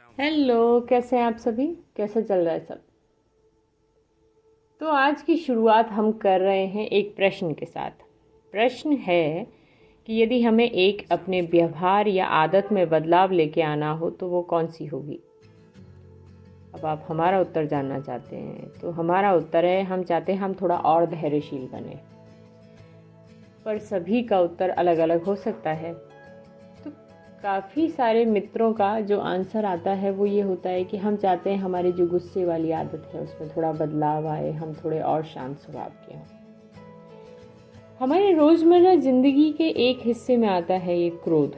Hello कैसे हैं आप सभी? कैसे चल रहा है सब? तो आज की शुरुआत हम कर रहे हैं एक प्रश्न के साथ। प्रश्न है कि यदि हमें एक अपने व्यवहार या आदत में बदलाव लेके आना हो तो वो कौन सी होगी? अब आप हमारा उत्तर जानना चाहते हैं तो हमारा उत्तर है हम चाहते हैं हम थोड़ा और धैर्यशील बने। पर सभी का उत्तर अलग अलग हो सकता है। काफ़ी सारे मित्रों का जो आंसर आता है वो ये होता है कि हम चाहते हैं हमारी जो गुस्से वाली आदत है उसमें थोड़ा बदलाव आए, हम थोड़े और शांत स्वभाव के हों। हमारे रोज़मर्रा ज़िंदगी के एक हिस्से में आता है ये क्रोध।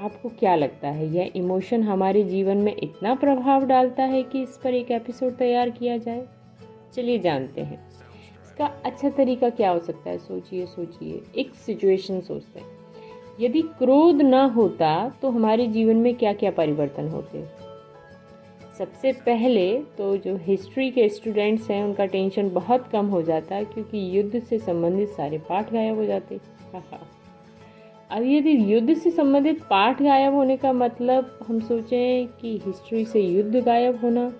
आपको क्या लगता है, यह इमोशन हमारे जीवन में इतना प्रभाव डालता है कि इस पर एक एपिसोड तैयार किया जाए? चलिए जानते हैं। इसका अच्छा तरीका क्या हो सकता है? सोचिए सोचिए। एक सिचुएशन सोचते हैं। यदि क्रोध न होता तो हमारे जीवन में क्या क्या परिवर्तन होते? सबसे पहले तो जो हिस्ट्री के स्टूडेंट्स हैं, उनका टेंशन बहुत कम हो जाता, क्योंकि युद्ध से संबंधित सारे पाठ गायब हो जाते। अब यदि युद्ध से संबंधित पाठ गायब होने का मतलब हम सोचें कि हिस्ट्री से युद्ध गायब होना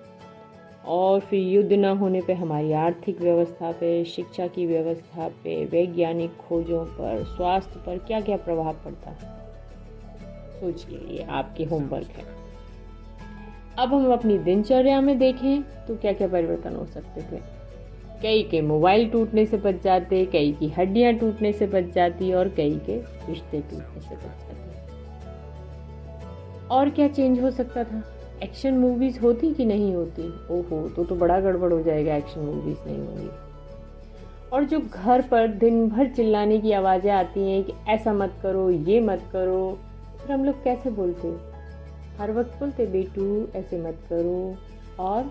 और फिर युद्ध न होने पे हमारी आर्थिक व्यवस्था पे, शिक्षा की व्यवस्था पे, वैज्ञानिक खोजों पर, स्वास्थ्य पर क्या क्या प्रभाव पड़ता है? सोचिए, ये आपके होमवर्क है। अब हम अपनी दिनचर्या में देखें तो क्या क्या परिवर्तन हो सकते थे। कई के मोबाइल टूटने से बच जाते, कई की हड्डियाँ टूटने से बच जाती और कई के रिश्ते टूटने से बच जाते। और क्या चेंज हो सकता था? एक्शन मूवीज़ होती कि नहीं होती? ओहो तो तो बड़ा गड़बड़ हो जाएगा एक्शन मूवीज़ नहीं होंगी। और जो घर पर दिन भर चिल्लाने की आवाज़ें आती हैं कि ऐसा मत करो, ये मत करो, फिर हम लोग कैसे बोलते? हर वक्त बोलते, बेटू, ऐसे मत करो। और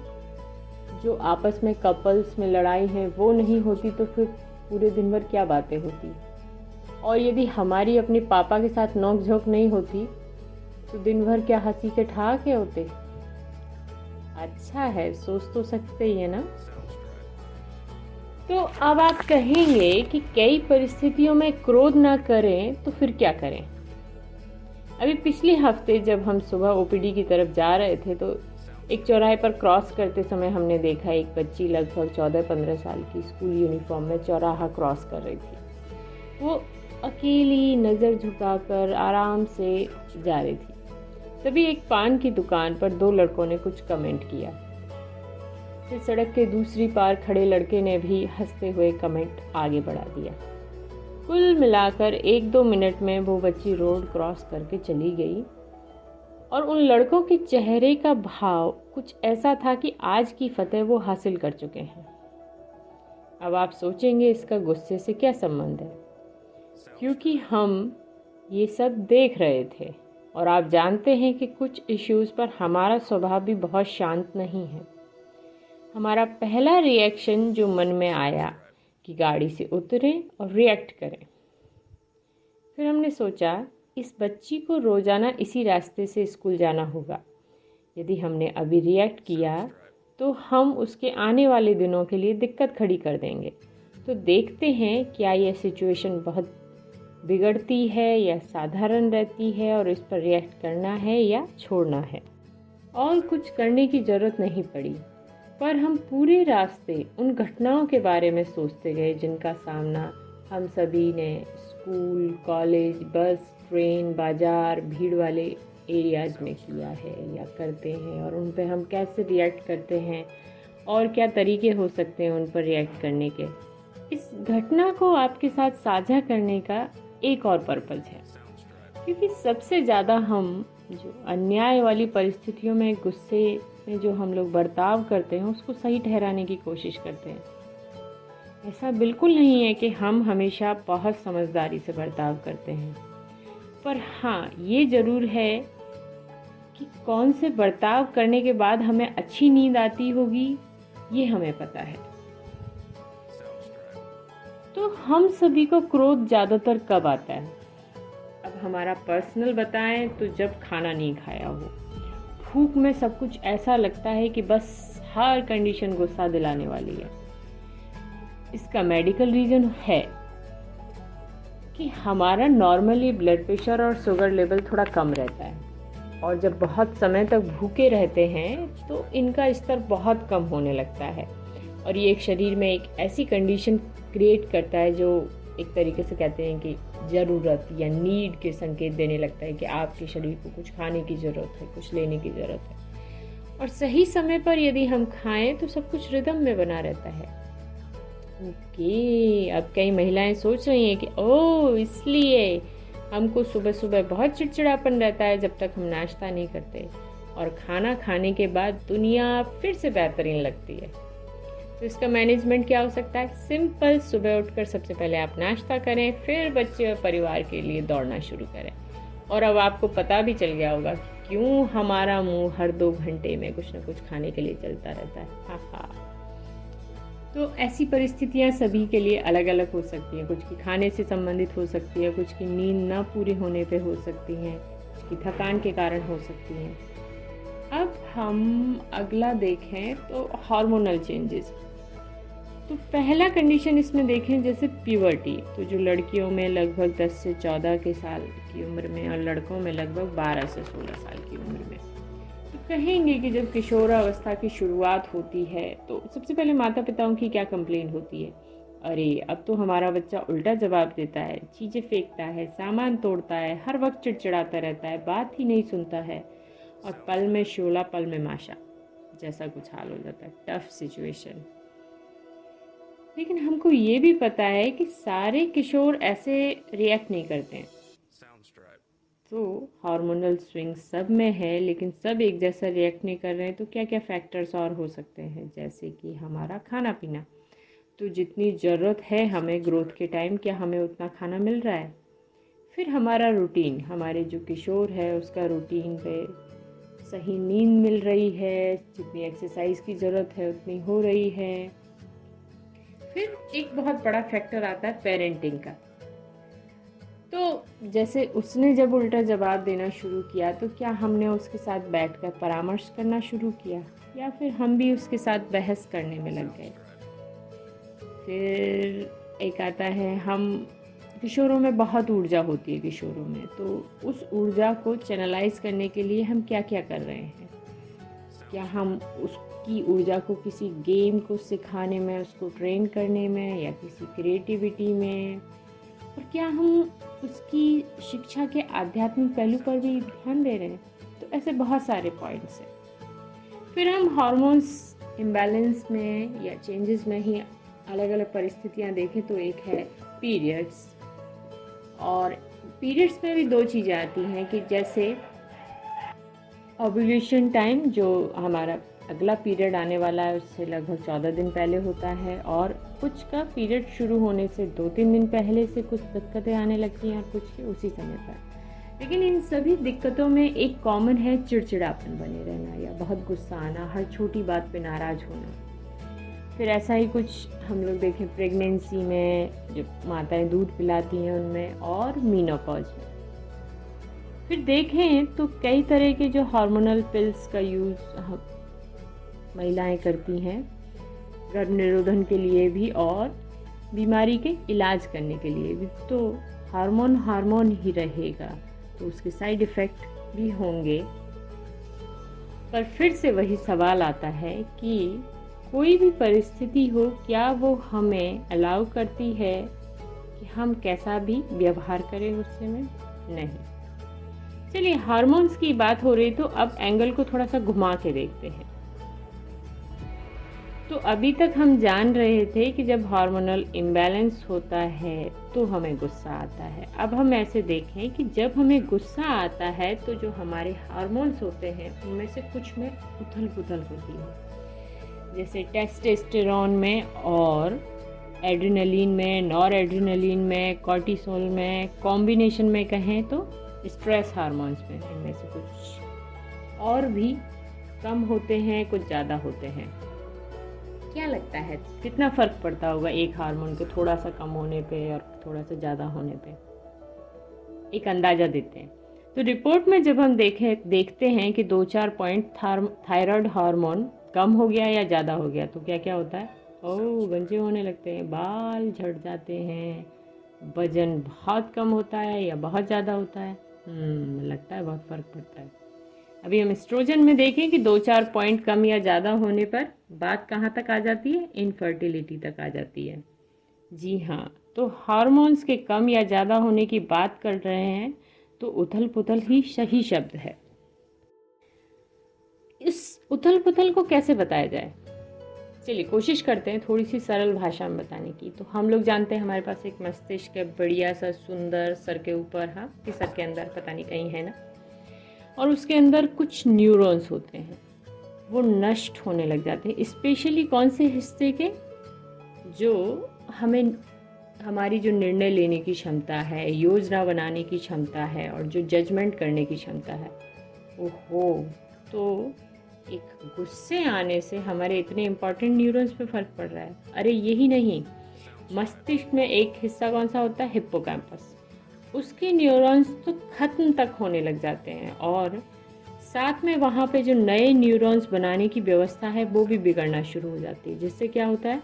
जो आपस में कपल्स में लड़ाई है, वो नहीं होती तो फिर पूरे दिन भर क्या बातें होती? और यदि हमारी अपने पापा के साथ नोक झोंक नहीं होती तो दिन भर क्या हँसी के ठहाके होते? अच्छा है, सोच तो सकते ही है ना। तो अब आप कहेंगे कि कई परिस्थितियों में क्रोध ना करें तो फिर क्या करें? अभी पिछले हफ़्ते जब हम सुबह ओपीडी की तरफ़ जा रहे थे तो एक चौराहे पर क्रॉस करते समय हमने देखा एक बच्ची लगभग चौदह पंद्रह साल की स्कूल यूनिफॉर्म में चौराहा क्रॉस कर रही थी। वो अकेली नज़र झुकाकर आराम से जा रही थी। तभी एक पान की दुकान पर दो लड़कों ने कुछ कमेंट किया। फिर सड़क के दूसरी पार खड़े लड़के ने भी हँसते हुए कमेंट आगे बढ़ा दिया। कुल मिलाकर एक दो मिनट में वो बच्ची रोड क्रॉस करके चली गई और उन लड़कों के चेहरे का भाव कुछ ऐसा था कि आज की फतेह वो हासिल कर चुके हैं। अब आप सोचेंगे इसका गुस्से से क्या संबंध है? क्योंकि हम ये सब देख रहे थे। और आप जानते हैं कि कुछ इश्यूज़ पर हमारा स्वभाव भी बहुत शांत नहीं है। हमारा पहला रिएक्शन जो मन में आया कि गाड़ी से उतरें और रिएक्ट करें। फिर हमने सोचा, इस बच्ची को रोज़ाना इसी रास्ते से स्कूल जाना होगा। यदि हमने अभी रिएक्ट किया तो हम उसके आने वाले दिनों के लिए दिक्कत खड़ी कर देंगे। तो देखते हैं, क्या यह सिचुएशन बहुत बिगड़ती है या साधारण रहती है और इस पर रिएक्ट करना है या छोड़ना है। और कुछ करने की ज़रूरत नहीं पड़ी। पर हम पूरे रास्ते उन घटनाओं के बारे में सोचते गए जिनका सामना हम सभी ने स्कूल, कॉलेज, बस, ट्रेन, बाज़ार, भीड़ वाले एरियाज़ में किया है या करते हैं और उन पर हम कैसे रिएक्ट करते हैं और क्या तरीके हो सकते हैं उन पर रिएक्ट करने के। इस घटना को आपके साथ साझा करने का एक और पर्पज़ है। क्योंकि सबसे ज़्यादा हम जो अन्याय वाली परिस्थितियों में, गुस्से में जो हम लोग बर्ताव करते हैं, उसको सही ठहराने की कोशिश करते हैं। ऐसा बिल्कुल नहीं है कि हम हमेशा बहुत समझदारी से बर्ताव करते हैं। पर हाँ ये ज़रूर है कि कौन से बर्ताव करने के बाद हमें अच्छी नींद आती होगी, ये हमें पता है। तो हम सभी को क्रोध ज़्यादातर कब आता है? अब हमारा पर्सनल बताएँ तो जब खाना नहीं खाया हो। भूख में सब कुछ ऐसा लगता है कि बस हर कंडीशन गुस्सा दिलाने वाली है। इसका मेडिकल रीज़न है कि हमारा नॉर्मली ब्लड प्रेशर और शुगर लेवल थोड़ा कम रहता है। और जब बहुत समय तक भूखे रहते हैं तो इनका स्तर बहुत कम होने लगता है। और ये एक शरीर में एक ऐसी कंडीशन क्रिएट करता है, जो एक तरीके से कहते हैं कि ज़रूरत या नीड के संकेत देने लगता है कि आपके शरीर को कुछ खाने की ज़रूरत है, कुछ लेने की ज़रूरत है। और सही समय पर यदि हम खाएँ तो सब कुछ रिदम में बना रहता है। ओके अब कई महिलाएँ सोच रही हैं कि ओ इसलिए हमको सुबह सुबह बहुत चिड़चिड़ापन रहता है जब तक हम नाश्ता नहीं करते। और खाना खाने के बाद दुनिया फिर से बेहतरीन लगती है। तो इसका मैनेजमेंट क्या हो सकता है? सिंपल सुबह उठकर सबसे पहले आप नाश्ता करें, फिर बच्चे और परिवार के लिए दौड़ना शुरू करें। और अब आपको पता भी चल गया होगा कि क्यों हमारा मुँह हर दो घंटे में कुछ ना कुछ खाने के लिए चलता रहता है। हा हा। तो ऐसी परिस्थितियाँ सभी के लिए अलग अलग हो सकती हैं। कुछ की खाने से संबंधित हो सकती है, कुछ की नींद न पूरी होने पे हो सकती हैं, कुछ की थकान के कारण हो सकती हैं। अब हम अगला देखें तो हार्मोनल चेंजेस तो पहला कंडीशन इसमें देखें, जैसे प्यूबर्टी तो जो लड़कियों में लगभग 10 से 14 के साल की उम्र में और लड़कों में लगभग 12 से 16 साल की उम्र में। तो कहेंगे कि जब किशोरावस्था की शुरुआत होती है तो सबसे पहले माता पिताओं की क्या कंप्लेंट होती है? अरे, अब तो हमारा बच्चा उल्टा जवाब देता है, चीज़ें फेंकता है, सामान तोड़ता है, हर वक्त चिड़चिड़ाता रहता है, बात ही नहीं सुनता है। और पल में शोला, पल में माशा, जैसा कुछ हाल हो जाता है टफ सिचुएशन लेकिन हमको ये भी पता है कि सारे किशोर ऐसे रिएक्ट नहीं करते हैं। तो हार्मोनल स्विंग सब में है लेकिन सब एक जैसा रिएक्ट नहीं कर रहे हैं तो क्या क्या फैक्टर्स और हो सकते हैं? जैसे कि हमारा खाना पीना तो जितनी ज़रूरत है हमें ग्रोथ के टाइम क्या हमें उतना खाना मिल रहा है? फिर हमारा रूटीन हमारे जो किशोर है उसका रूटीन पे सही नींद मिल रही है जितनी एक्सरसाइज की ज़रूरत है उतनी हो रही है। फिर एक बहुत बड़ा फैक्टर आता है पेरेंटिंग का। तो जैसे उसने जब उल्टा जवाब देना शुरू किया तो क्या हमने उसके साथ बैठकर परामर्श करना शुरू किया? या फिर हम भी उसके साथ बहस करने में लग गए? फिर एक आता है, हम किशोरों में बहुत ऊर्जा होती है किशोरों में तो उस ऊर्जा को चैनलाइज करने के लिए हम क्या क्या कर रहे हैं? क्या हम उस की ऊर्जा को किसी गेम को सिखाने में, उसको ट्रेन करने में या किसी क्रिएटिविटी में। और क्या हम उसकी शिक्षा के आध्यात्मिक पहलू पर भी ध्यान दे रहे हैं? तो ऐसे बहुत सारे पॉइंट्स हैं। फिर हम हार्मोन्स इम्बैलेंस में या चेंजेस में ही अलग अलग परिस्थितियाँ देखें तो एक है पीरियड्स और पीरियड्स में भी दो चीज़ें आती हैं कि जैसे ओबुलेशन टाइम जो हमारा अगला पीरियड आने वाला है, उससे लगभग चौदह दिन पहले होता है और कुछ का पीरियड शुरू होने से दो तीन दिन पहले से कुछ दिक्कतें आने लगती हैं और कुछ के उसी समय पर। लेकिन इन सभी दिक्कतों में एक कॉमन है चिड़चिड़ापन बने रहना या बहुत गुस्सा आना, हर छोटी बात पे नाराज़ होना। फिर ऐसा ही कुछ हम लोग देखें प्रेगनेंसी में जो माताएँ दूध पिलाती हैं उनमें और मीनोपॉज में। फिर देखें तो कई तरह के जो हार्मोनल पिल्स का यूज़ महिलाएँ करती हैं, गर्भ निरोधन के लिए भी और बीमारी के इलाज करने के लिए भी। तो हार्मोन हार्मोन ही रहेगा तो उसके साइड इफ़ेक्ट भी होंगे। पर फिर से वही सवाल आता है कि कोई भी परिस्थिति हो, क्या वो हमें अलाउ करती है कि हम कैसा भी व्यवहार करें उससे में? नहीं। चलिए, हार्मोन्स की बात हो रही तो अब एंगल को थोड़ा सा घुमा के देखते हैं। तो अभी तक हम जान रहे थे कि जब हार्मोनल इम्बैलेंस होता है तो हमें गुस्सा आता है। अब हम ऐसे देखें कि जब हमें गुस्सा आता है तो जो हमारे हार्मोन्स होते हैं, उनमें से कुछ में उथल पुथल होती है। जैसे टेस्टेस्टेरॉन में और एड्रीनलिन में नॉर एड्रीनलिन में कॉर्टिसोल में कॉम्बिनेशन में कहें तो स्ट्रेस हार्मोन्स में इनमें से कुछ और भी कम होते हैं, कुछ ज़्यादा होते हैं। क्या लगता है? कितना फ़र्क पड़ता होगा एक हार्मोन के थोड़ा सा कम होने पे और थोड़ा सा ज़्यादा होने पे? एक अंदाज़ा देते हैं। तो रिपोर्ट में जब हम देखें देखते हैं कि दो चार पॉइंट थायराइड हार्मोन कम हो गया या ज़्यादा हो गया तो क्या क्या होता है? ओ गंजे होने लगते हैं बाल झड़ जाते हैं वज़न बहुत कम होता है या बहुत ज़्यादा होता है? हम्म, लगता है बहुत फ़र्क पड़ता है। अभी हम एस्ट्रोजन में देखें कि दो चार पॉइंट कम या ज़्यादा होने पर बात कहाँ तक आ जाती है? इनफर्टिलिटी तक आ जाती है। जी हाँ तो हार्मोन्स के कम या ज़्यादा होने की बात कर रहे हैं तो उथल पुथल ही सही शब्द है। इस उथल पुथल को कैसे बताया जाए? चलिए, कोशिश करते हैं थोड़ी सी सरल भाषा में बताने की। तो हम लोग जानते हैं हमारे पास एक मस्तिष्क है, बढ़िया सा, सुंदर, सर के ऊपर हाँ कि सर के अंदर, पता नहीं कहीं है ना? और उसके अंदर कुछ न्यूरॉन्स होते हैं। वो नष्ट होने लग जाते हैं। स्पेशली कौन से हिस्से के? जो हमें, हमारी जो निर्णय लेने की क्षमता है, योजना बनाने की क्षमता है और जो जजमेंट करने की क्षमता है, ओहो तो एक गुस्से आने से हमारे इतने इंपॉर्टेंट न्यूरॉन्स पे फ़र्क पड़ रहा है। अरे, यही नहीं। मस्तिष्क में एक हिस्सा कौन सा होता है? हिप्पोकैम्पस उसके न्यूरॉन्स तो ख़त्म तक होने लग जाते हैं और साथ में वहाँ पे जो नए न्यूरॉन्स बनाने की व्यवस्था है, वो भी बिगड़ना शुरू हो जाती है। जिससे क्या होता है,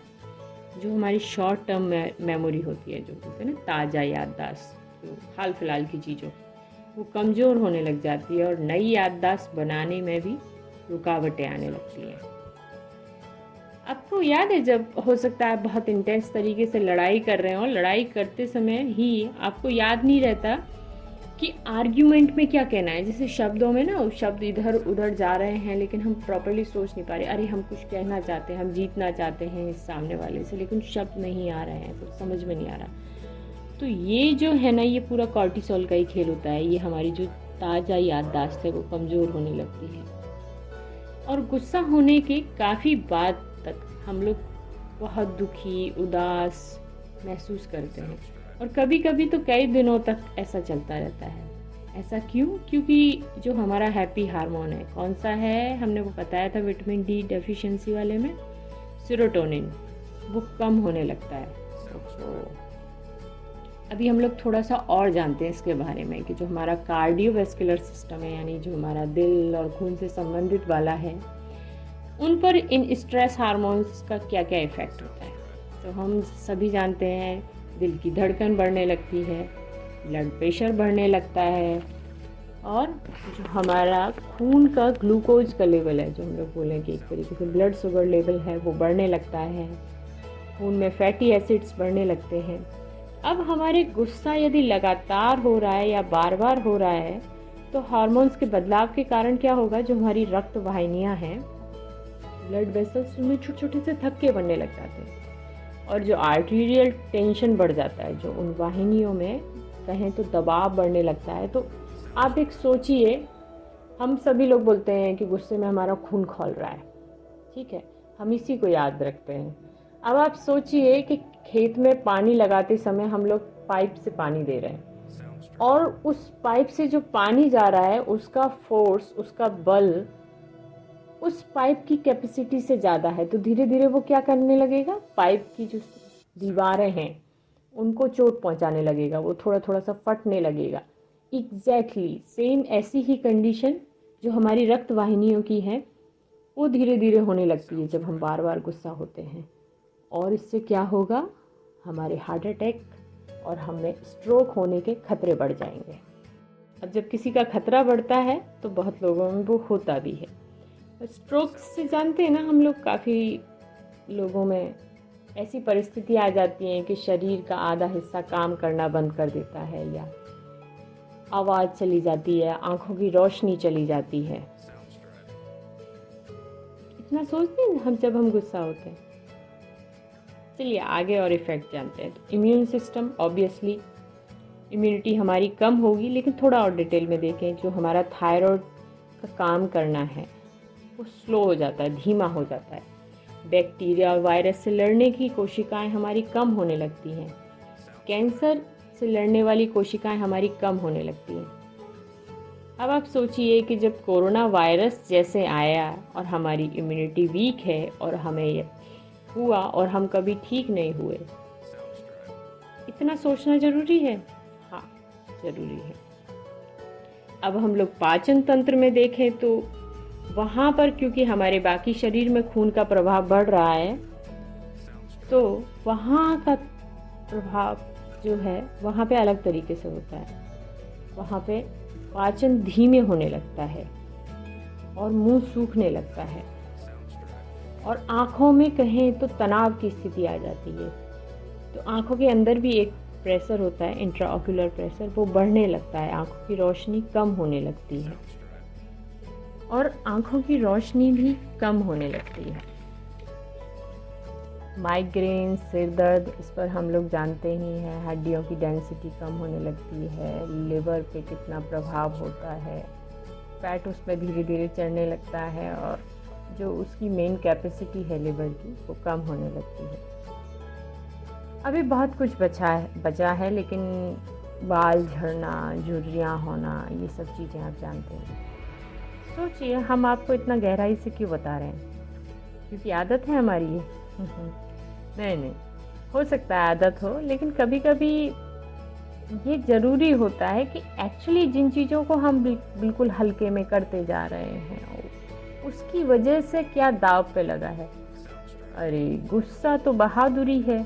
जो हमारी शॉर्ट टर्म मेमोरी होती है, जो बोलते हैं ना, ताज़ा याददाश्त, जो हाल फ़िलहाल की चीज़ों, वो कमज़ोर होने लग जाती है और नई याददाश्त बनाने में भी रुकावटें आने लगती हैं। आपको याद है जब हो सकता है बहुत इंटेंस तरीके से लड़ाई कर रहे हो, लड़ाई करते समय ही आपको याद नहीं रहता कि आर्ग्यूमेंट में क्या कहना है। जैसे शब्दों में ना शब्द इधर उधर जा रहे हैं, लेकिन हम प्रॉपरली सोच नहीं पा रहे। अरे, हम कुछ कहना चाहते हैं, हम जीतना चाहते हैं इस सामने वाले से, लेकिन शब्द नहीं आ रहे हैं तो समझ में नहीं आ रहा। तो ये जो है ना, ये पूरा कॉर्टिसोल का ही खेल होता है। ये हमारी जो ताज़ा याददाश्त है, वो कमज़ोर होने लगती है। और गुस्सा होने के काफ़ी बाद हम लोग बहुत दुखी उदास महसूस करते हैं। और कभी कभी तो कई दिनों तक ऐसा चलता रहता है। ऐसा क्यों? क्योंकि जो हमारा हैप्पी हार्मोन है कौन सा है? हमने वो बताया था विटामिन डी डेफिशिएंसी वाले में सिरोटोनिन वो कम होने लगता है। तो अभी हम लोग थोड़ा सा और जानते हैं इसके बारे में कि जो हमारा कार्डियोवेस्कुलर सिस्टम है यानी जो हमारा दिल और खून से संबंधित वाला है उन पर इन स्ट्रेस हार्मोन्स का क्या क्या इफ़ेक्ट होता है? तो हम सभी जानते हैं, दिल की धड़कन बढ़ने लगती है ब्लड प्रेशर बढ़ने लगता है, और जो हमारा खून का ग्लूकोज का लेवल है, जो हम लोग बोलें कि एक तरीके से ब्लड शुगर लेवल है, वो बढ़ने लगता है। खून में फैटी एसिड्स बढ़ने लगते हैं। अब हमारे गुस्सा यदि लगातार हो रहा है या बार बार हो रहा है तो हार्मोन्स के बदलाव के कारण क्या होगा? जो हमारी रक्त वाहिनियाँ हैं ब्लड वेसल्स में छोटे छोटे से थक्के बनने लग जाते हैं। और जो आर्टीरियल टेंशन बढ़ जाता है जो उन वाहिनियों में कहें तो दबाव बढ़ने लगता है तो आप एक सोचिए हम सभी लोग बोलते हैं कि गुस्से में हमारा खून खोल रहा है। ठीक है हम इसी को याद रखते हैं। अब आप सोचिए कि खेत में पानी लगाते समय हम लोग पाइप से पानी दे रहे हैं। और उस पाइप से जो पानी जा रहा है उसका फोर्स उसका बल उस पाइप की कैपेसिटी से ज़्यादा है तो धीरे धीरे वो क्या करने लगेगा? पाइप की जो दीवारें हैं उनको चोट पहुँचाने लगेगा वो थोड़ा थोड़ा सा फटने लगेगा। एग्जैक्टली exactly, सेम ऐसी ही कंडीशन जो हमारी रक्त वाहिनियों की है वो धीरे धीरे होने लगती है जब हम बार बार गुस्सा होते हैं। और इससे क्या होगा? हमारे हार्ट अटैक और हमें स्ट्रोक होने के खतरे बढ़ जाएँगे। अब जब किसी का खतरा बढ़ता है तो बहुत लोगों में वो होता भी है। स्ट्रोक से जानते हैं ना, हम लोग काफ़ी लोगों में ऐसी परिस्थिति आ जाती है कि शरीर का आधा हिस्सा काम करना बंद कर देता है या आवाज़ चली जाती है, आँखों की रोशनी चली जाती है। इतना सोचते हैं हम जब हम गुस्सा होते हैं। चलिए आगे और इफ़ेक्ट जानते हैं। तो इम्यून सिस्टम ऑब्वियसली इम्यूनिटी हमारी कम होगी, लेकिन थोड़ा और डिटेल में देखें जो हमारा थायराइड का काम करना है। वो स्लो हो जाता है, धीमा हो जाता है। बैक्टीरिया और वायरस से लड़ने की कोशिकाएँ हमारी कम होने लगती हैं। कैंसर से लड़ने वाली कोशिकाएँ हमारी कम होने लगती हैं। अब आप सोचिए कि जब कोरोना वायरस जैसे आया और हमारी इम्यूनिटी वीक है और हमें हुआ और हम कभी ठीक नहीं हुए, इतना सोचना ज़रूरी है? हाँ ज़रूरी है। अब हम लोग पाचन तंत्र में देखें तो वहाँ पर क्योंकि हमारे बाकी शरीर में खून का प्रभाव बढ़ रहा है तो वहाँ का प्रभाव जो है, वहाँ पे अलग तरीके से होता है। वहाँ पे पाचन धीमे होने लगता है और मुँह सूखने लगता है। और आँखों में कहें तो तनाव की स्थिति आ जाती है। तो आँखों के अंदर भी एक प्रेशर होता है इंट्राओक्यूलर प्रेशर वो बढ़ने लगता है। आँखों की रोशनी कम होने लगती है। और आँखों की रोशनी भी कम होने लगती है। माइग्रेन सिर दर्द, इस पर हम लोग जानते ही हैं, हड्डियों की डेंसिटी कम होने लगती है लिवर पे कितना प्रभाव होता है फैट उस पर धीरे धीरे चढ़ने लगता है और जो उसकी मेन कैपेसिटी है लिवर की, वो कम होने लगती है। अभी बहुत कुछ बचा है बचा है, लेकिन बाल झड़ना, झुर्रियाँ होना, ये सब चीज़ें आप जानते हैं। सोचिए, हम आपको इतना गहराई से क्यों बता रहे हैं? क्योंकि आदत है हमारी ये। नहीं नहीं। हो सकता है आदत हो, लेकिन कभी कभी ये ज़रूरी होता है कि एक्चुअली जिन चीज़ों को हम बिल्कुल हल्के में करते जा रहे हैं, उसकी वजह से क्या दाव पे लगा है? अरे, गुस्सा तो बहादुरी है।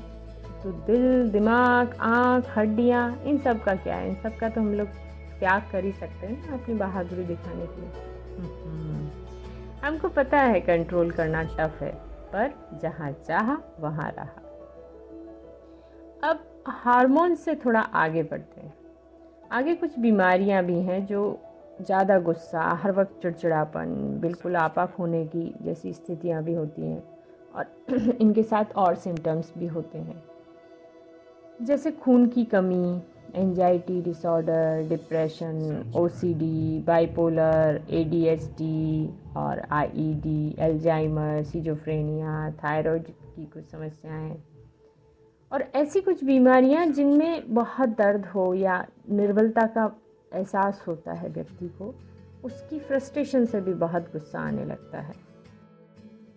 तो दिल, दिमाग, आँख, हड्डियाँ, इन सब का क्या है? इन सब का तो हम लोग त्याग कर ही सकते हैं ना अपनी बहादुरी दिखाने के लिए। हमको पता है कंट्रोल करना टफ है, पर जहाँ चाह, वहाँ रहा। अब हार्मोन से थोड़ा आगे बढ़ते हैं। आगे कुछ बीमारियाँ भी हैं जो ज़्यादा गुस्सा, हर वक्त चिड़चिड़ापन, बिल्कुल आपाक होने की जैसी स्थितियाँ भी होती हैं और इनके साथ और सिम्टम्स भी होते हैं। जैसे खून की कमी anxiety disorder depression OCD bipolar ADHD और आईईडी एल्जाइमर सीजोफ्रेनिया थायराइड की कुछ समस्याएँ। और ऐसी कुछ बीमारियाँ जिनमें बहुत दर्द हो या निर्बलता का एहसास होता है व्यक्ति को उसकी फ्रस्ट्रेशन से भी बहुत गुस्सा आने लगता है।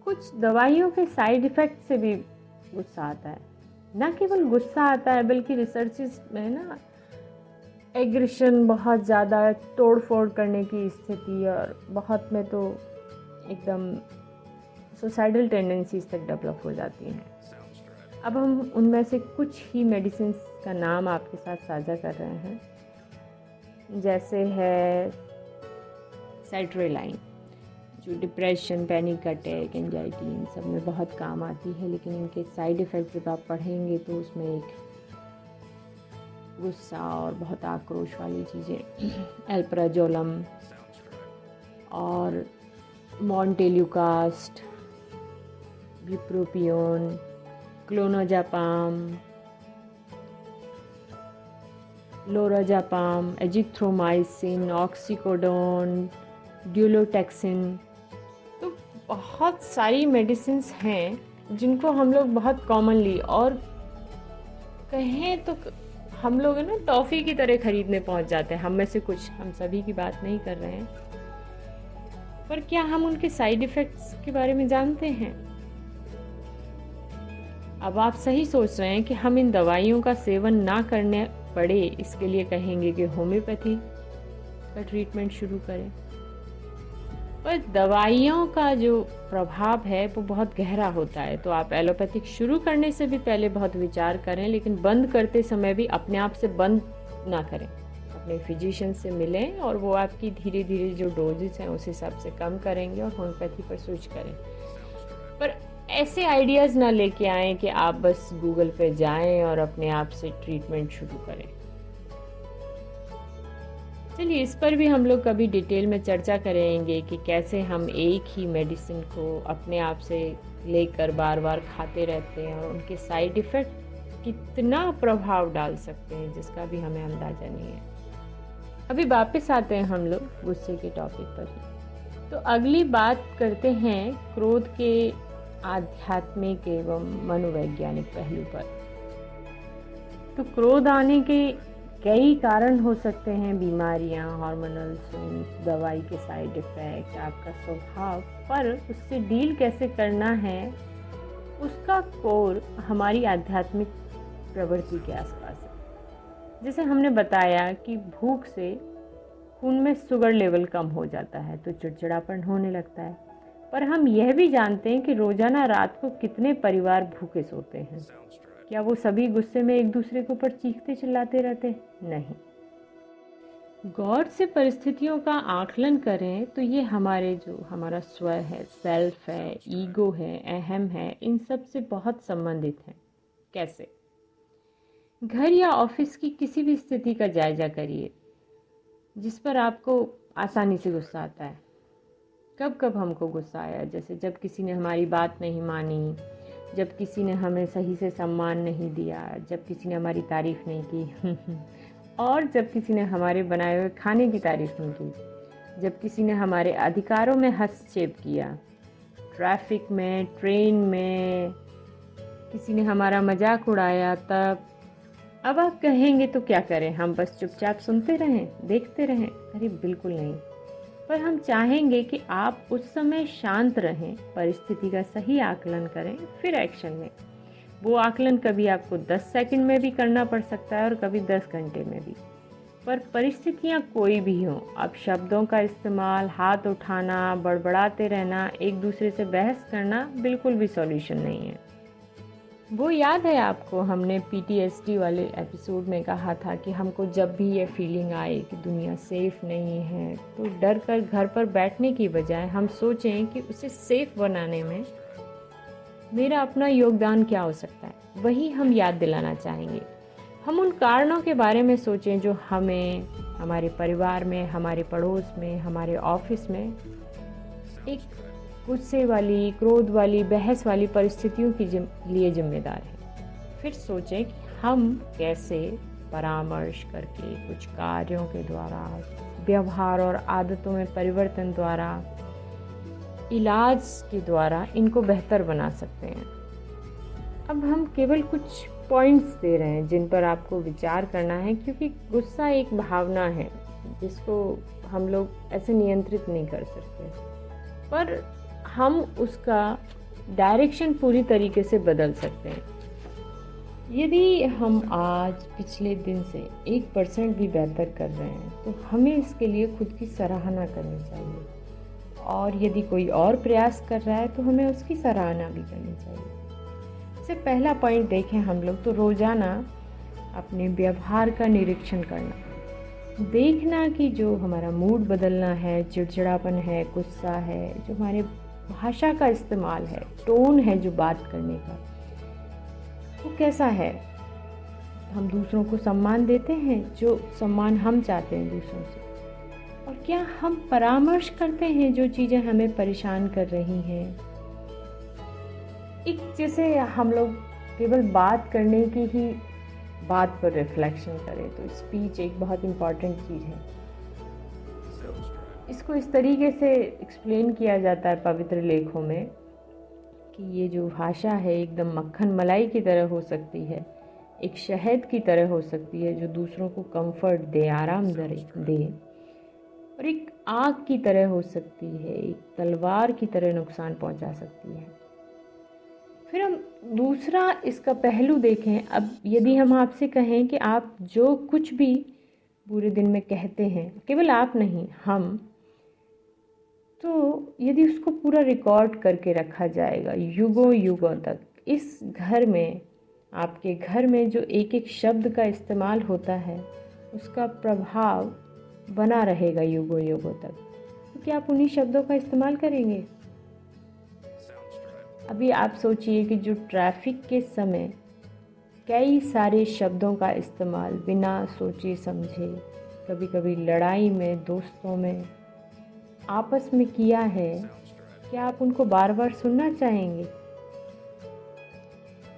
कुछ दवाइयों के साइड इफ़ेक्ट से भी गुस्सा आता है। ना केवल गुस्सा आता है, बल्कि रिसर्चेस में ना एग्रेशन बहुत ज़्यादा तोड़ फोड़ करने की स्थिति और बहुत में तो एकदम सुसाइडल टेंडेंसीज तक डेवलप हो जाती हैं। अब हम उनमें से कुछ ही मेडिसिन का नाम आपके साथ साझा कर रहे हैं। जैसे है सेट्रेलाइन जो डिप्रेशन पैनिक अटैक एनजाइटी इन सब में बहुत काम आती है, लेकिन इनके साइड इफ़ेक्ट जब आप पढ़ेंगे तो उसमें एक गुस्सा और बहुत आक्रोश वाली चीज़ें एल्प्राजोलम और मॉन्टेल्यूकास्ट विप्रोपियोन क्लोनोजापाम लोराजापाम एजिथ्रोमाइसिन ऑक्सीकोडोन ड्यूलोटेक्सिन बहुत सारी मेडिसिन हैं जिनको हम लोग बहुत कॉमनली और कहें तो हम लोग ना टॉफ़ी की तरह ख़रीदने पहुँच जाते हैं। हम में से कुछ, हम सभी की बात नहीं कर रहे हैं। पर क्या हम उनके साइड इफ़ेक्ट्स के बारे में जानते हैं? अब आप सही सोच रहे हैं कि हम इन दवाइयों का सेवन ना करने पड़े, इसके लिए कहेंगे कि होम्योपैथी का ट्रीटमेंट शुरू करें। पर दवाइयों का जो प्रभाव है, वो बहुत गहरा होता है। तो आप एलोपैथिक शुरू करने से भी पहले बहुत विचार करें, लेकिन बंद करते समय भी अपने आप से बंद ना करें। अपने फिजिशियन से मिलें और वो आपकी धीरे धीरे जो डोजेस हैं, उस हिसाब से कम करेंगे और होम्योपैथी पर स्विच करें। पर ऐसे आइडियाज़ ना लेके आएँ कि आप बस गूगल पे जाएँ और अपने आप से ट्रीटमेंट शुरू करें। चलिए, इस पर भी हम लोग कभी डिटेल में चर्चा करेंगे कि कैसे हम एक ही मेडिसिन को अपने आप से लेकर बार बार खाते रहते हैं और उनके साइड इफ़ेक्ट कितना प्रभाव डाल सकते हैं, जिसका भी हमें अंदाज़ा नहीं है। अभी वापस आते हैं हम लोग गुस्से के टॉपिक पर तो अगली बात करते हैं क्रोध के आध्यात्मिक एवं मनोवैज्ञानिक पहलू पर। तो क्रोध आने के कई कारण हो सकते हैं बीमारियाँ हार्मोनल स्विंग्स दवाई के साइड इफ़ेक्ट आपका स्वभाव, पर उससे डील कैसे करना है, उसका कोर हमारी आध्यात्मिक प्रवृत्ति के आसपास है। जैसे हमने बताया कि भूख से खून में शुगर लेवल कम हो जाता है तो चिड़चिड़ापन होने लगता है। पर हम यह भी जानते हैं कि रोज़ाना रात को कितने परिवार भूखे सोते हैं। क्या वो सभी गुस्से में एक दूसरे के ऊपर चीखते चिल्लाते रहते? नहीं। गौर से परिस्थितियों का आकलन करें तो ये हमारे जो हमारा स्व है सेल्फ है ईगो है, अहम है, इन सबसे बहुत संबंधित है। कैसे? घर या ऑफ़िस की किसी भी स्थिति का जायजा करिए, जिस पर आपको आसानी से गुस्सा आता है। कब कब हमको गुस्सा आया? जैसे जब किसी ने हमारी बात नहीं मानी जब किसी ने हमें सही से सम्मान नहीं दिया, जब किसी ने हमारी तारीफ़ नहीं की, और जब किसी ने हमारे बनाए हुए खाने की तारीफ़ नहीं की, जब किसी ने हमारे अधिकारों में हस्तक्षेप किया, ट्रैफ़िक में, ट्रेन में, किसी ने हमारा मज़ाक उड़ाया, तब, अब आप कहेंगे तो क्या करें? हम बस चुपचाप सुनते रहें, देखते रहें। अरे, बिल्कुल नहीं। पर हम चाहेंगे कि आप उस समय शांत रहें, परिस्थिति का सही आकलन करें, फिर एक्शन लें। वो आकलन कभी आपको 10 सेकंड में भी करना पड़ सकता है और कभी 10 घंटे में भी। पर परिस्थितियाँ कोई भी हों अब शब्दों का इस्तेमाल, हाथ उठाना, बड़बड़ाते रहना, एक दूसरे से बहस करना बिल्कुल भी सॉल्यूशन नहीं है। वो याद है आपको, हमने पीटीएसडी वाले एपिसोड में कहा था कि हमको जब भी ये फीलिंग आए कि दुनिया सेफ़ नहीं है तो डर कर घर पर बैठने की बजाय हम सोचें कि उसे सेफ़ बनाने में मेरा अपना योगदान क्या हो सकता है। वही हम याद दिलाना चाहेंगे। हम उन कारणों के बारे में सोचें जो हमें, हमारे परिवार में, हमारे पड़ोस में, हमारे ऑफ़िस में एक गुस्से वाली क्रोध वाली बहस वाली परिस्थितियों के जिम, लिए जिम्मेदार है। फिर सोचें कि हम कैसे परामर्श करके कुछ कार्यों के द्वारा व्यवहार और आदतों में परिवर्तन द्वारा इलाज के द्वारा इनको बेहतर बना सकते हैं। अब हम केवल कुछ पॉइंट्स दे रहे हैं जिन पर आपको विचार करना है क्योंकि गुस्सा एक भावना है जिसको हम लोग ऐसे नियंत्रित नहीं कर सकते। पर हम उसका डायरेक्शन पूरी तरीके से बदल सकते हैं। यदि हम आज, पिछले दिन से एक परसेंट भी बेहतर कर रहे हैं तो हमें इसके लिए खुद की सराहना करनी चाहिए। और यदि कोई और प्रयास कर रहा है तो हमें उसकी सराहना भी करनी चाहिए। इससे पहला पॉइंट देखें हम लोग तो रोज़ाना अपने व्यवहार का निरीक्षण करना। देखना कि जो हमारा मूड बदलना है, चिड़चिड़ापन है, गुस्सा है, जो हमारे भाषा का इस्तेमाल है, टोन है जो बात करने का। वो कैसा है? हम दूसरों को सम्मान देते हैं जो सम्मान हम चाहते हैं दूसरों से। और क्या हम परामर्श करते हैं जो चीज़ें हमें परेशान कर रही हैं? एक जैसे हम लोग केवल बात करने की ही बात पर रिफ्लेक्शन करें तो स्पीच एक बहुत इंपॉर्टेंट चीज़ है। इसको इस तरीके से एक्सप्लेन किया जाता है पवित्र लेखों में कि ये जो भाषा है एकदम मक्खन मलाई की तरह हो सकती है एक शहद की तरह हो सकती है जो दूसरों को कंफर्ट दे आराम दे। और एक आग की तरह हो सकती है एक तलवार की तरह नुकसान पहुँचा सकती है। फिर हम दूसरा इसका पहलू देखें। अब यदि हम आपसे कहें कि आप जो कुछ भी पूरे दिन में कहते हैं केवल आप नहीं हम तो यदि उसको पूरा रिकॉर्ड करके रखा जाएगा, युगों युगों तक, इस घर में, आपके घर में जो एक एक शब्द का इस्तेमाल होता है, उसका प्रभाव बना रहेगा युगों युगों तक। तो क्या आप उन्हीं शब्दों का इस्तेमाल करेंगे? अभी आप सोचिए कि जो ट्रैफ़िक के समय कई सारे शब्दों का इस्तेमाल बिना सोचे समझे कभी कभी लड़ाई में, दोस्तों में आपस में किया है, क्या आप उनको बार बार सुनना चाहेंगे?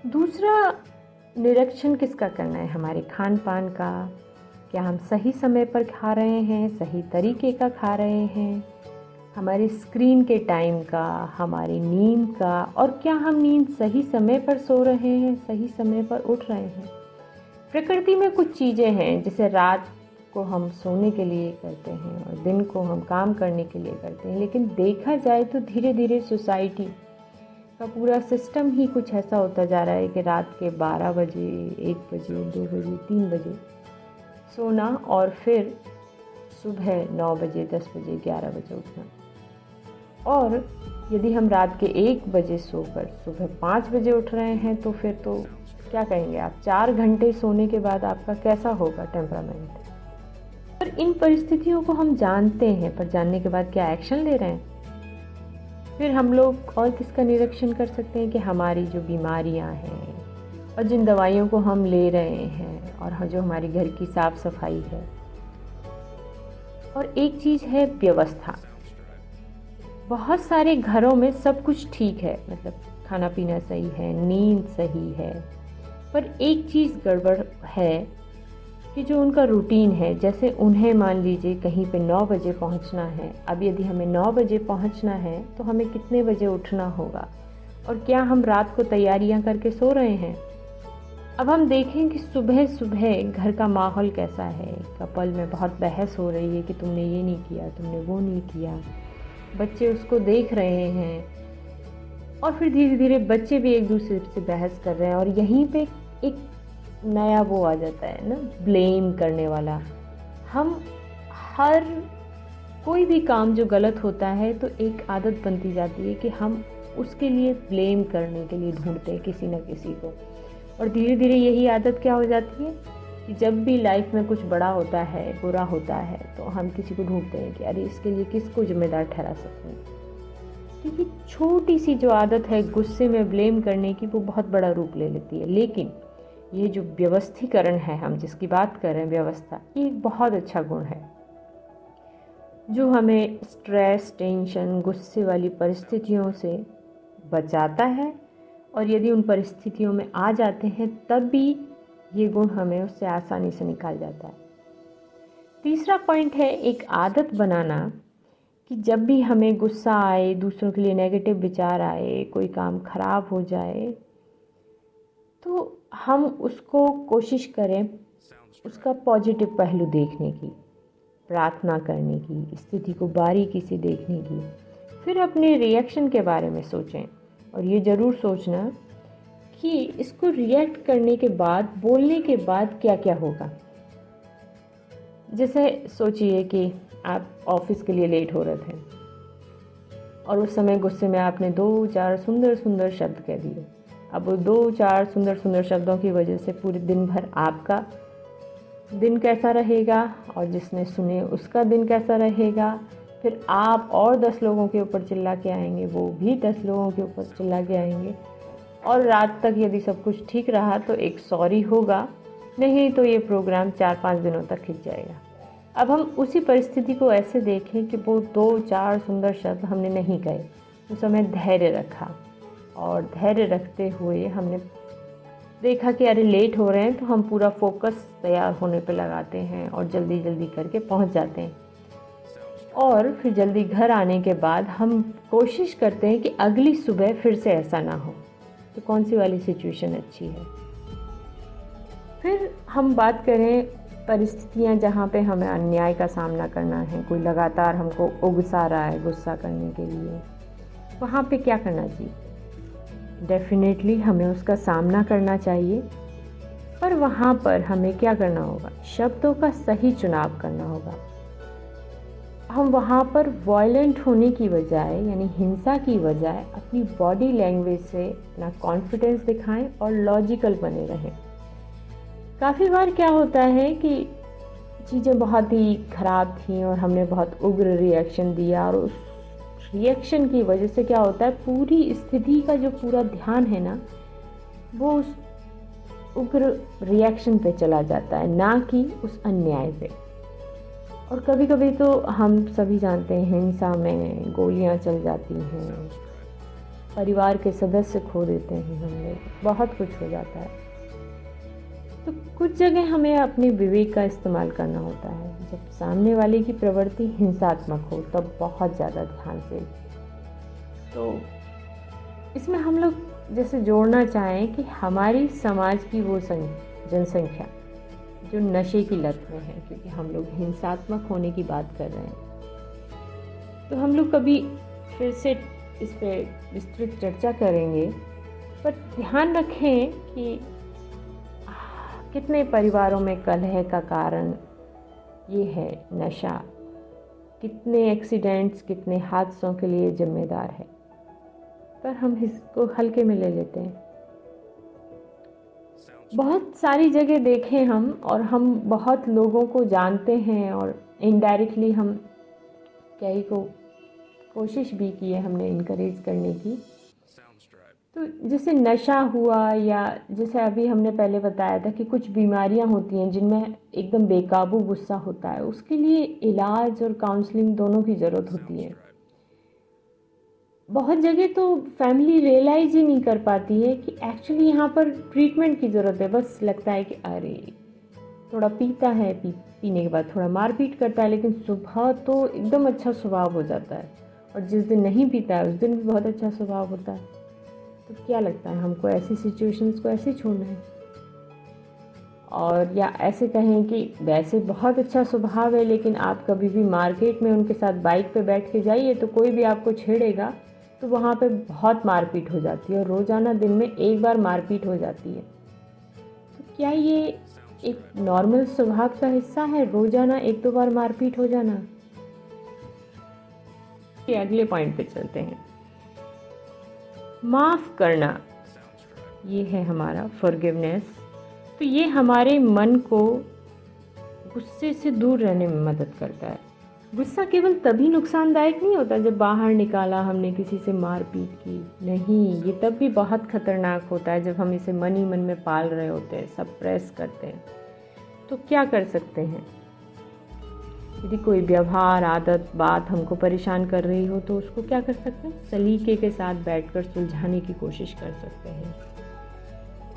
दूसरा निरीक्षण किसका करना है? हमारे खान पान का, क्या हम सही समय पर खा रहे हैं, सही तरीके का खा रहे हैं? हमारे स्क्रीन के टाइम का, हमारी नींद का, और क्या हम नींद सही समय पर सो रहे हैं, सही समय पर उठ रहे हैं? प्रकृति में कुछ चीज़ें हैं, जैसे रात को हम सोने के लिए करते हैं और दिन को हम काम करने के लिए करते हैं। लेकिन देखा जाए तो धीरे धीरे सोसाइटी का पूरा सिस्टम ही कुछ ऐसा होता जा रहा है कि रात के 12 बजे, एक बजे, दो बजे, तीन बजे सोना और फिर सुबह नौ बजे, दस बजे, ग्यारह बजे उठना। और यदि हम रात के एक बजे सोकर सुबह पाँच बजे उठ रहे हैं तो फिर तो क्या कहेंगे आप? चार घंटे सोने के बाद आपका कैसा होगा टेम्परामेंट? पर इन परिस्थितियों को हम जानते हैं, पर जानने के बाद क्या एक्शन ले रहे हैं? फिर हम लोग और किसका निरीक्षण कर सकते हैं कि हमारी जो बीमारियाँ हैं और जिन दवाइयों को हम ले रहे हैं और जो हमारे घर की साफ़ सफ़ाई है। और एक चीज़ है व्यवस्था। बहुत सारे घरों में सब कुछ ठीक है मतलब खाना पीना सही है, नींद सही है, पर एक चीज़ गड़बड़ है कि जो उनका रूटीन है, जैसे उन्हें मान लीजिए कहीं पे नौ बजे पहुँचना है, अब यदि हमें नौ बजे पहुँचना है तो हमें कितने बजे उठना होगा? और क्या हम रात को तैयारियाँ करके सो रहे हैं? अब हम देखें कि सुबह सुबह घर का माहौल कैसा है। कपल में बहुत बहस हो रही है कि तुमने ये नहीं किया, तुमने वो नहीं किया। बच्चे उसको देख रहे हैं और फिर धीरे धीरे बच्चे भी एक दूसरे से बहस कर रहे हैं और यहीं पे एक नया वो आ जाता है ना ब्लेम करने वाला। हम हर कोई भी काम जो गलत होता है तो एक आदत बनती जाती है कि हम उसके लिए ब्लेम करने के लिए ढूंढते हैं किसी न किसी को। और धीरे धीरे यही आदत क्या हो जाती है कि जब भी लाइफ में कुछ बड़ा होता है, बुरा होता है तो हम किसी को ढूंढते हैं कि अरे, इसके लिए किसको जिम्मेदार ठहरा सकते हैं क्योंकि छोटी सी जो आदत है, गुस्से में ब्लेम करने की, वो बहुत बड़ा रूप ले लेती है। लेकिन ये जो व्यवस्थीकरण है हम जिसकी बात कर रहे हैं, व्यवस्था, ये एक बहुत अच्छा गुण है। जो हमें स्ट्रेस टेंशन गुस्से वाली परिस्थितियों से बचाता है और यदि उन परिस्थितियों में आ जाते हैं, तब भी ये गुण हमें उससे आसानी से निकाल जाता है। तीसरा पॉइंट है एक आदत बनाना कि जब भी हमें गुस्सा आए, दूसरों के लिए नेगेटिव विचार आए, कोई काम ख़राब हो जाए तो हम उसको कोशिश करें उसका पॉजिटिव पहलू देखने की, प्रार्थना करने की, स्थिति को बारीकी से देखने की, फिर अपने रिएक्शन के बारे में सोचें। और ये ज़रूर सोचना कि इसको रिएक्ट करने के बाद, बोलने के बाद क्या क्या होगा। जैसे सोचिए कि आप ऑफ़िस के लिए लेट हो रहे थे और उस समय गुस्से में आपने दो चार सुंदर सुंदर शब्द कह दिए। अब दो चार सुंदर सुंदर शब्दों की वजह से पूरे दिन भर आपका दिन कैसा रहेगा और जिसने सुने उसका दिन कैसा रहेगा। फिर आप और दस लोगों के ऊपर चिल्ला के आएँगे, वो भी दस लोगों के ऊपर चिल्ला के आएँगे। और रात तक यदि सब कुछ ठीक रहा तो एक सॉरी होगा, नहीं तो ये प्रोग्राम चार पाँच दिनों तक खिंच जाएगा। अब हम उसी परिस्थिति को ऐसे देखें कि वो दो चार सुंदर शब्द हमने नहीं कहे, उस समय धैर्य रखा। और धैर्य रखते हुए हमने देखा कि अरे लेट हो रहे हैं तो हम पूरा फोकस तैयार होने पे लगाते हैं और जल्दी जल्दी करके पहुँच जाते हैं। और फिर जल्दी घर आने के बाद हम कोशिश करते हैं कि अगली सुबह फिर से ऐसा ना हो। तो कौन सी वाली सिचुएशन अच्छी है? फिर हम बात करें परिस्थितियाँ जहाँ पे हमें अन्याय का सामना करना है। कोई लगातार हमको उगसा रहा है गुस्सा करने के लिए। वहाँ पे क्या करना चाहिए? डेफिनेटली हमें उसका सामना करना चाहिए। पर वहाँ पर हमें क्या करना होगा? शब्दों का सही चुनाव करना होगा। हम वहाँ पर वॉयलेंट होने की बजाय, यानी हिंसा की बजाय, अपनी बॉडी लैंग्वेज से अपना कॉन्फिडेंस दिखाएँ और लॉजिकल बने रहें। काफ़ी बार क्या होता है कि चीज़ें बहुत ही ख़राब थी और हमने बहुत उग्र रिएक्शन दिया और उस रिएक्शन की वजह से क्या होता है पूरी स्थिति का जो पूरा ध्यान है ना वो उस उग्र रिएक्शन पे चला जाता है ना कि उस अन्याय पे। और कभी कभी तो हम सभी जानते हैं हिंसा में गोलियाँ चल जाती हैं। परिवार के सदस्य खो देते हैं हम लोग बहुत कुछ हो जाता है। तो कुछ जगह हमें अपने विवेक का इस्तेमाल करना होता है। जब सामने वाले की प्रवृत्ति हिंसात्मक हो तब बहुत ज़्यादा ध्यान से। तो इसमें हम लोग जैसे जोड़ना चाहें कि हमारी समाज की वो जनसंख्या जो नशे की लत में है क्योंकि हम लोग हिंसात्मक होने की बात कर रहे हैं। तो हम लोग कभी फिर से इस पर विस्तृत चर्चा करेंगे पर ध्यान रखें कि कितने परिवारों में कलह का कारण ये है नशा? कितने एक्सीडेंट्स कितने हादसों के लिए जिम्मेदार है? पर हम इसको हल्के में ले लेते हैं। बहुत सारी जगह देखें हम और हम बहुत लोगों को जानते हैं और इनडायरेक्टली हम कई को कोशिश भी की है हमने इनक्रेज करने की। तो जैसे नशा हुआ या जैसे अभी हमने पहले बताया था कि कुछ बीमारियाँ होती हैं जिनमें एकदम बेकाबू गुस्सा होता है उसके लिए इलाज और काउंसलिंग दोनों की ज़रूरत होती है। बहुत जगह तो फैमिली रियलाइज़ ही नहीं कर पाती है कि एक्चुअली यहाँ पर ट्रीटमेंट की ज़रूरत है। बस लगता है कि अरे थोड़ा पीता है पी पीने के बाद थोड़ा मारपीट करता है लेकिन सुबह तो एकदम अच्छा स्वभाव हो जाता है। और जिस दिन नहीं पीता है उस दिन भी बहुत अच्छा स्वभाव होता है। तो क्या लगता है हमको ऐसी सिचुएशंस को ऐसे छोड़ना है? और या ऐसे कहें कि वैसे बहुत अच्छा स्वभाव है, लेकिन आप कभी भी मार्केट में उनके साथ बाइक पे बैठ के जाइए तो कोई भी आपको छेड़ेगा तो वहाँ पे बहुत मारपीट हो जाती है और रोज़ाना दिन में एक बार मारपीट हो जाती है। तो क्या ये एक नॉर्मल स्वभाव का हिस्सा है, रोज़ाना एक दो बार मारपीट हो जाना? अगले पॉइंट पे चलते हैं। माफ़ करना। ये है हमारा फॉरगिवनेस तो ये हमारे मन को गुस्से से दूर रहने में मदद करता है। गुस्सा केवल तभी नुकसानदायक नहीं होता जब बाहर निकाला हमने किसी से मारपीट की। नहीं, ये तब भी बहुत खतरनाक होता है जब हम इसे मन ही मन में पाल रहे होते हैं सब प्रेस करते हैं। तो क्या कर सकते हैं? यदि कोई व्यवहार, आदत, बात हमको परेशान कर रही हो तो उसको क्या कर सकते हैं? सलीके के साथ बैठकर सुलझाने की कोशिश कर सकते हैं।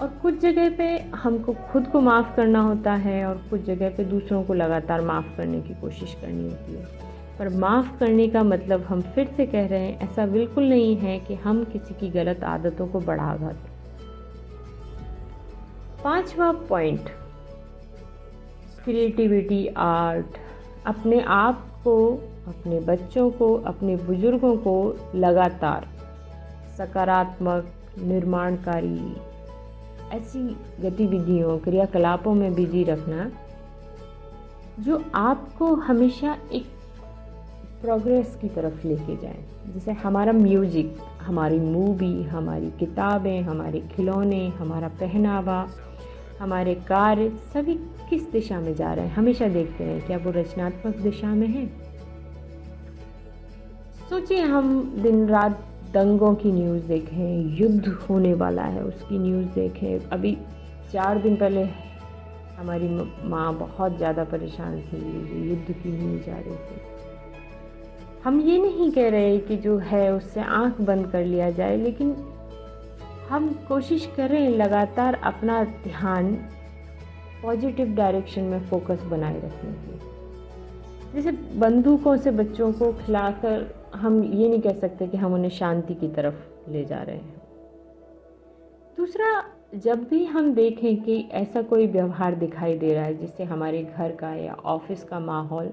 और कुछ जगह पे हमको खुद को माफ़ करना होता है और कुछ जगह पे दूसरों को लगातार माफ़ करने की कोशिश करनी होती है। पर माफ़ करने का मतलब हम फिर से कह रहे हैं, ऐसा बिल्कुल नहीं है कि हम किसी की गलत आदतों को बढ़ावा दें पांचवा पॉइंट क्रिएटिविटी आर्ट अपने आप को, अपने बच्चों को, अपने बुज़ुर्गों को लगातार सकारात्मक, निर्माणकारी ऐसी गतिविधियों, क्रियाकलापों में बिज़ी रखना जो आपको हमेशा एक प्रोग्रेस की तरफ़ लेके जाए। जैसे हमारा म्यूज़िक हमारी मूवी हमारी किताबें, हमारे खिलौने, हमारा पहनावा, हमारे कार्य, सभी किस दिशा में जा रहे हैं? हमेशा देखते हैं क्या वो रचनात्मक दिशा में है? सोचिए, हम दिन रात दंगों की न्यूज़ देखें, युद्ध होने वाला है, उसकी न्यूज़ देखें। अभी चार दिन पहले हमारी माँ बहुत ज़्यादा परेशान थी, युद्ध की न्यूज़ आ रही थी। हम ये नहीं कह रहे कि जो है उससे आँख बंद कर लिया जाए, लेकिन हम कोशिश करें लगातार अपना ध्यान पॉजिटिव डायरेक्शन में फोकस बनाए रखने की। जैसे बंदूकों से बच्चों को खिलाकर हम ये नहीं कह सकते कि हम उन्हें शांति की तरफ़ ले जा रहे हैं। दूसरा, जब भी हम देखें कि ऐसा कोई व्यवहार दिखाई दे रहा है, जिससे हमारे घर का या ऑफ़िस का माहौल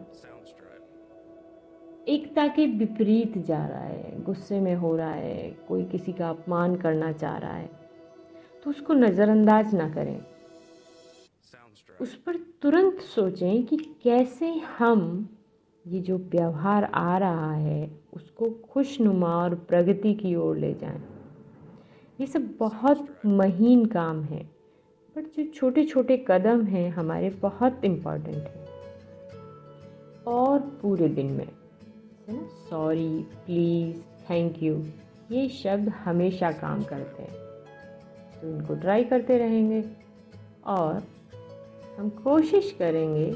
एकता के विपरीत जा रहा है, गुस्से में हो रहा है, कोई किसी का अपमान करना चाह रहा है तो उसको नज़रअंदाज ना करें। उस पर तुरंत सोचें कि कैसे हम, ये जो व्यवहार आ रहा है, उसको खुशनुमा और प्रगति की ओर ले जाएँ। ये सब बहुत महीन काम है, बट जो छोटे छोटे कदम हैं, हमारे बहुत इंपॉर्टेंट हैं। और पूरे दिन में, है ना? सॉरी प्लीज़ थैंक यू ये शब्द हमेशा काम करते हैं। तो इनको ट्राई करते रहेंगे और हम कोशिश करेंगे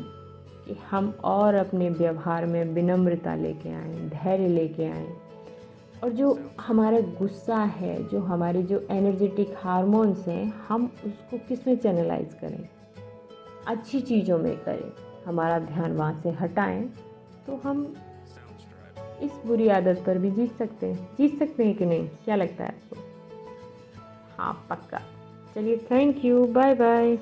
कि हम और अपने व्यवहार में विनम्रता लेके आएँ, धैर्य लेके आएँ। और जो हमारा गुस्सा है, जो हमारे जो एनर्जेटिक हार्मोन्स हैं, हम उसको किसमें चैनलाइज करें? अच्छी चीज़ों में करें। हमारा ध्यान वहाँ से हटाएँ तो हम इस बुरी आदत पर भी जीत सकते हैं। जीत सकते हैं कि नहीं? क्या लगता है आपको? हाँ पक्का। चलिए थैंक यू बाय बाय